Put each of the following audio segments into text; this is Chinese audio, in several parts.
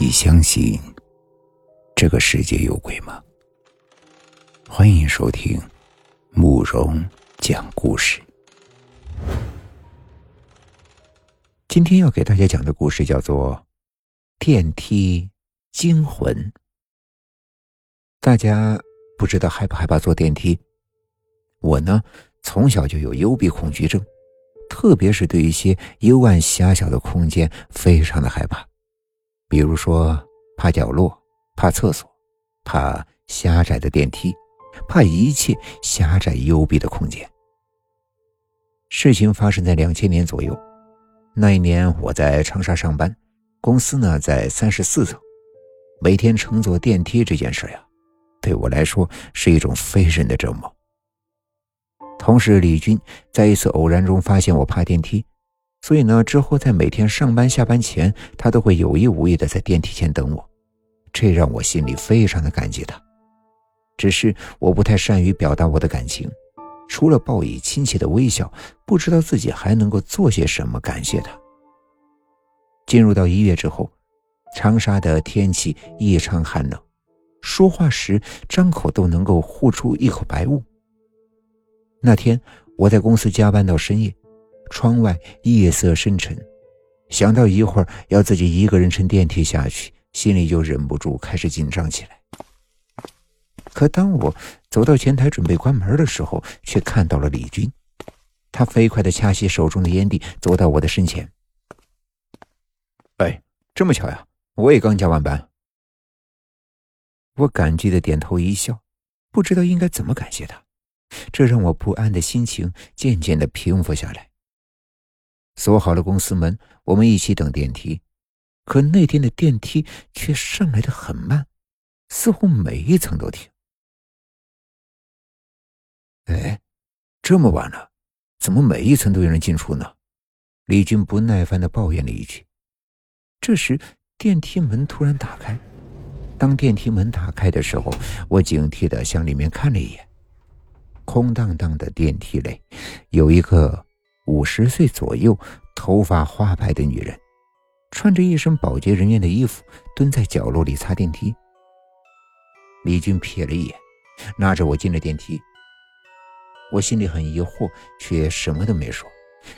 你相信这个世界有鬼吗？欢迎收听慕容讲故事。今天要给大家讲的故事叫做《电梯惊魂》。大家不知道害不害怕坐电梯？我呢，从小就有幽闭恐惧症，特别是对一些幽暗狭小的空间非常的害怕。比如说，怕角落，怕厕所，怕狭窄的电梯，怕一切狭窄幽闭的空间。事情发生在两千年左右，那一年我在长沙上班，公司呢在三十四层，每天乘坐电梯这件事呀，对我来说是一种非人的折磨。同事李军在一次偶然中发现我怕电梯。所以呢，之后在每天上班下班前，他都会有意无意的在电梯前等我，这让我心里非常的感激他。只是我不太善于表达我的感情，除了报以亲切的微笑，不知道自己还能够做些什么感谢他。进入到一月之后，长沙的天气异常寒冷，说话时张口都能够呼出一口白雾。那天我在公司加班到深夜。窗外夜色深沉，想到一会儿要自己一个人乘电梯下去，心里就忍不住开始紧张起来。可当我走到前台准备关门的时候，却看到了李军，他飞快的掐熄手中的烟蒂，走到我的身前。哎，这么巧呀，我也刚加完班。我感激的点头一笑，不知道应该怎么感谢他，这让我不安的心情渐渐的平复下来。锁好了公司门，我们一起等电梯。可那天的电梯却上来的很慢，似乎每一层都停。哎，这么晚了，怎么每一层都有人进出呢？李军不耐烦的抱怨了一句。这时，电梯门突然打开。当电梯门打开的时候，我警惕的向里面看了一眼。空荡荡的电梯内，有一个。五十岁左右，头发花白的女人，穿着一身保洁人员的衣服，蹲在角落里擦电梯。李军瞥了一眼，拉着我进了电梯。我心里很疑惑，却什么都没说，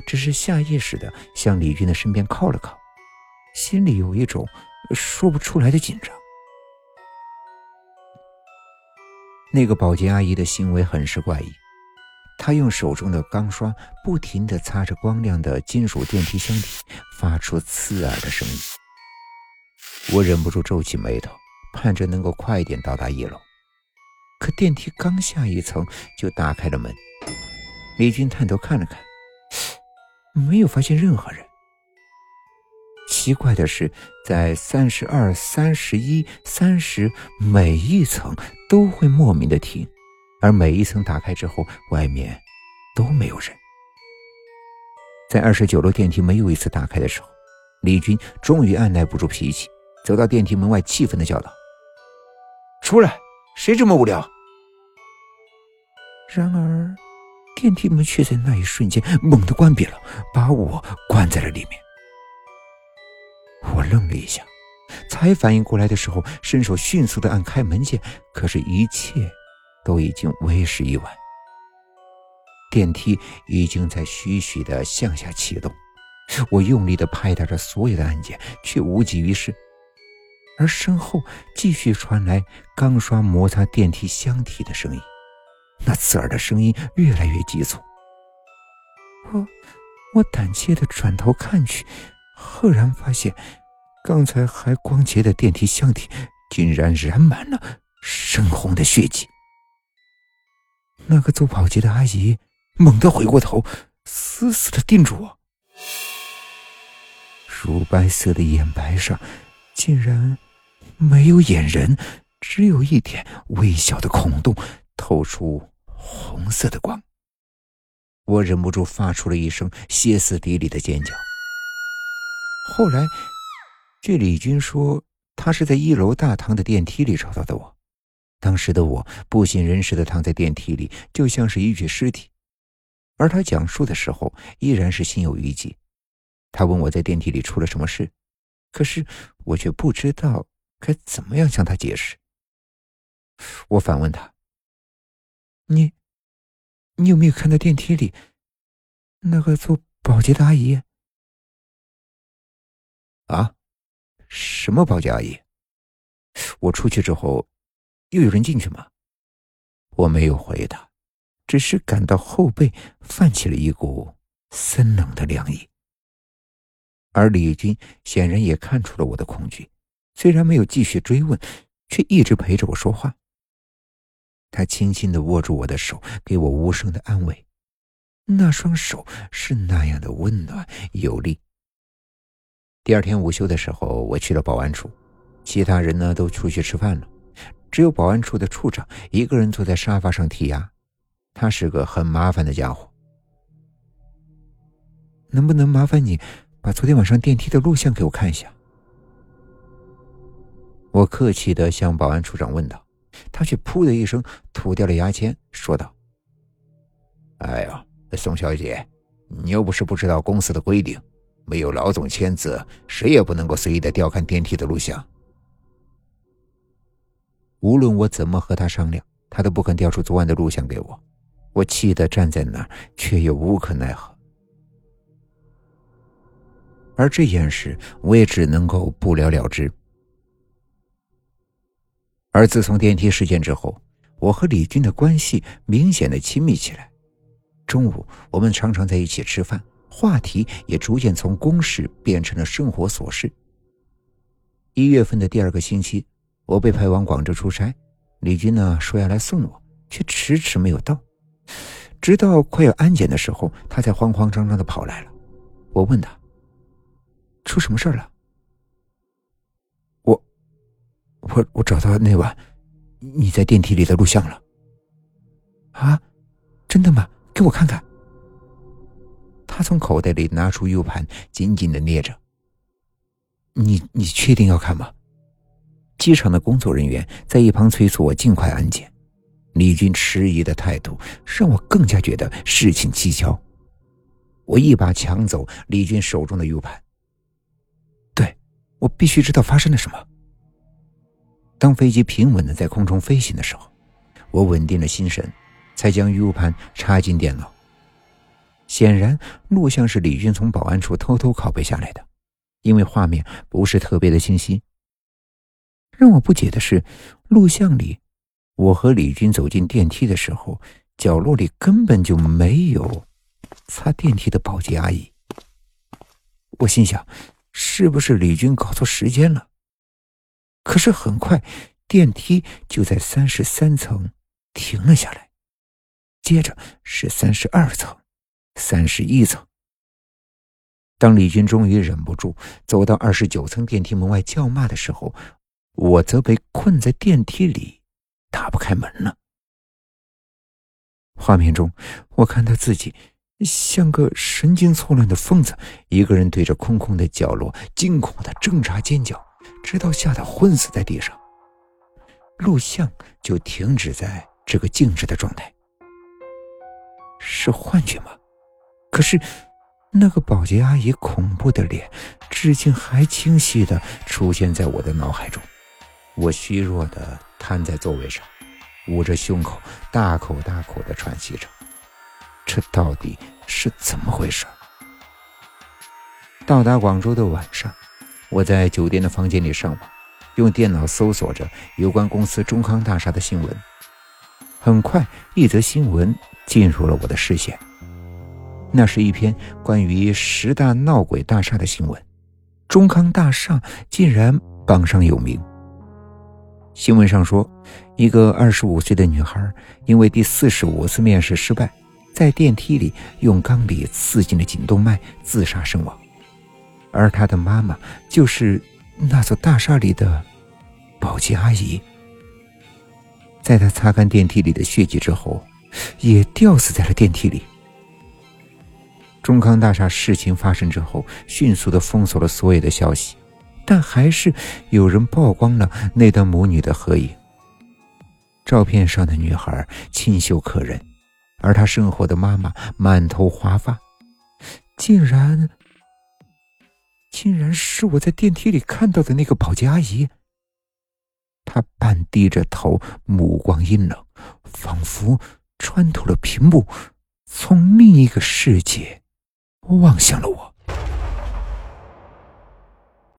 只是下意识的向李军的身边靠了靠，心里有一种说不出来的紧张。那个保洁阿姨的行为很是怪异。他用手中的钢刷不停地擦着光亮的金属电梯箱体，发出刺耳的声音。我忍不住皱起眉头，盼着能够快点到达一楼。可电梯刚下一层就打开了门。李军探头看了看，没有发现任何人。奇怪的是，在三十二、三十一、三十每一层都会莫名的停。而每一层打开之后，外面都没有人。在二十九楼电梯没有一次打开的时候，李军终于按耐不住脾气，走到电梯门外，气愤的叫道：“出来！谁这么无聊？”然而，电梯门却在那一瞬间猛地关闭了，把我关在了里面。我愣了一下，才反应过来的时候，伸手迅速的按开门键，可是，一切。都已经为时已晚。电梯已经在徐徐的向下启动，我用力的拍打着所有的按键，却无济于事。而身后继续传来钢刷摩擦电梯箱体的声音，那刺耳的声音越来越急促。我，我胆怯的转头看去，赫然发现，刚才还光洁的电梯箱体，竟然染满了深红的血迹。那个做保洁的阿姨猛地回过头，死死的盯着我。乳白色的眼白上，竟然没有眼仁，只有一点微小的孔洞，透出红色的光。我忍不住发出了一声歇斯底里的尖叫。后来，据李军说，他是在一楼大堂的电梯里找到的我。当时的我不省人事的躺在电梯里，就像是一具尸体。而他讲述的时候，依然是心有余悸。他问我在电梯里出了什么事，可是我却不知道该怎么样向他解释。我反问他：“你，你有没有看到电梯里那个做保洁的阿姨？”啊？什么保洁阿姨？我出去之后，又有人进去吗？我没有回答，只是感到后背泛起了一股森冷的凉意。而李军显然也看出了我的恐惧，虽然没有继续追问，却一直陪着我说话。他轻轻的握住我的手，给我无声的安慰，那双手是那样的温暖有力。第二天午休的时候，我去了保安处，其他人呢都出去吃饭了，只有保安处的处长一个人坐在沙发上剔牙。他是个很麻烦的家伙。能不能麻烦你把昨天晚上电梯的录像给我看一下？我客气的向保安处长问道，他却噗的一声吐掉了牙签，说道：“哎呀，宋小姐，你又不是不知道公司的规定。”没有老总签字，谁也不能够随意的调看电梯的录像。无论我怎么和他商量，他都不肯调出昨晚的录像给我。我气得站在那儿，却又无可奈何。而这件事，我也只能够不了了之。而自从电梯事件之后，我和李军的关系明显的亲密起来。中午，我们常常在一起吃饭。话题也逐渐从公事变成了生活琐事。一月份的第二个星期，我被派往广州出差，李军呢说要来送我，却迟迟没有到。直到快要安检的时候，他才慌慌张张的跑来了。我问他：“出什么事了？”我，我，我找到那晚你在电梯里的录像了。啊，真的吗？给我看看。他从口袋里拿出 U 盘，紧紧的捏着。你你确定要看吗？机场的工作人员在一旁催促我尽快安检。李军迟疑的态度让我更加觉得事情蹊跷。我一把抢走李军手中的 U 盘。对，我必须知道发生了什么。当飞机平稳的在空中飞行的时候，我稳定了心神，才将 U 盘插进电脑。显然，录像是李军从保安处偷偷拷贝下来的，因为画面不是特别的清晰。让我不解的是，录像里，我和李军走进电梯的时候，角落里根本就没有擦电梯的保洁阿姨。我心想，是不是李军搞错时间了？可是很快，电梯就在三十三层停了下来，接着是三十二层。三十一层。当李军终于忍不住走到二十九层电梯门外叫骂的时候，我则被困在电梯里，打不开门了。画面中，我看到自己像个神经错乱的疯子，一个人对着空空的角落惊恐的挣扎尖叫，直到吓得昏死在地上。录像就停止在这个静止的状态，是幻觉吗？可是，那个保洁阿姨恐怖的脸，至今还清晰的出现在我的脑海中。我虚弱的瘫在座位上，捂着胸口，大口大口的喘息着。这到底是怎么回事？到达广州的晚上，我在酒店的房间里上网，用电脑搜索着有关公司中康大厦的新闻。很快，一则新闻进入了我的视线。那是一篇关于十大闹鬼大厦的新闻，中康大厦竟然榜上有名。新闻上说，一个二十五岁的女孩因为第四十五次面试失败，在电梯里用钢笔刺进了颈动脉，自杀身亡。而她的妈妈就是那座大厦里的保洁阿姨，在她擦干电梯里的血迹之后，也吊死在了电梯里。中康大厦事情发生之后，迅速的封锁了所有的消息，但还是有人曝光了那段母女的合影。照片上的女孩清秀可人，而她身后的妈妈满头华发，竟然竟然是我在电梯里看到的那个保洁阿姨。她半低着头，目光阴冷，仿佛穿透了屏幕，从另一个世界望向了我。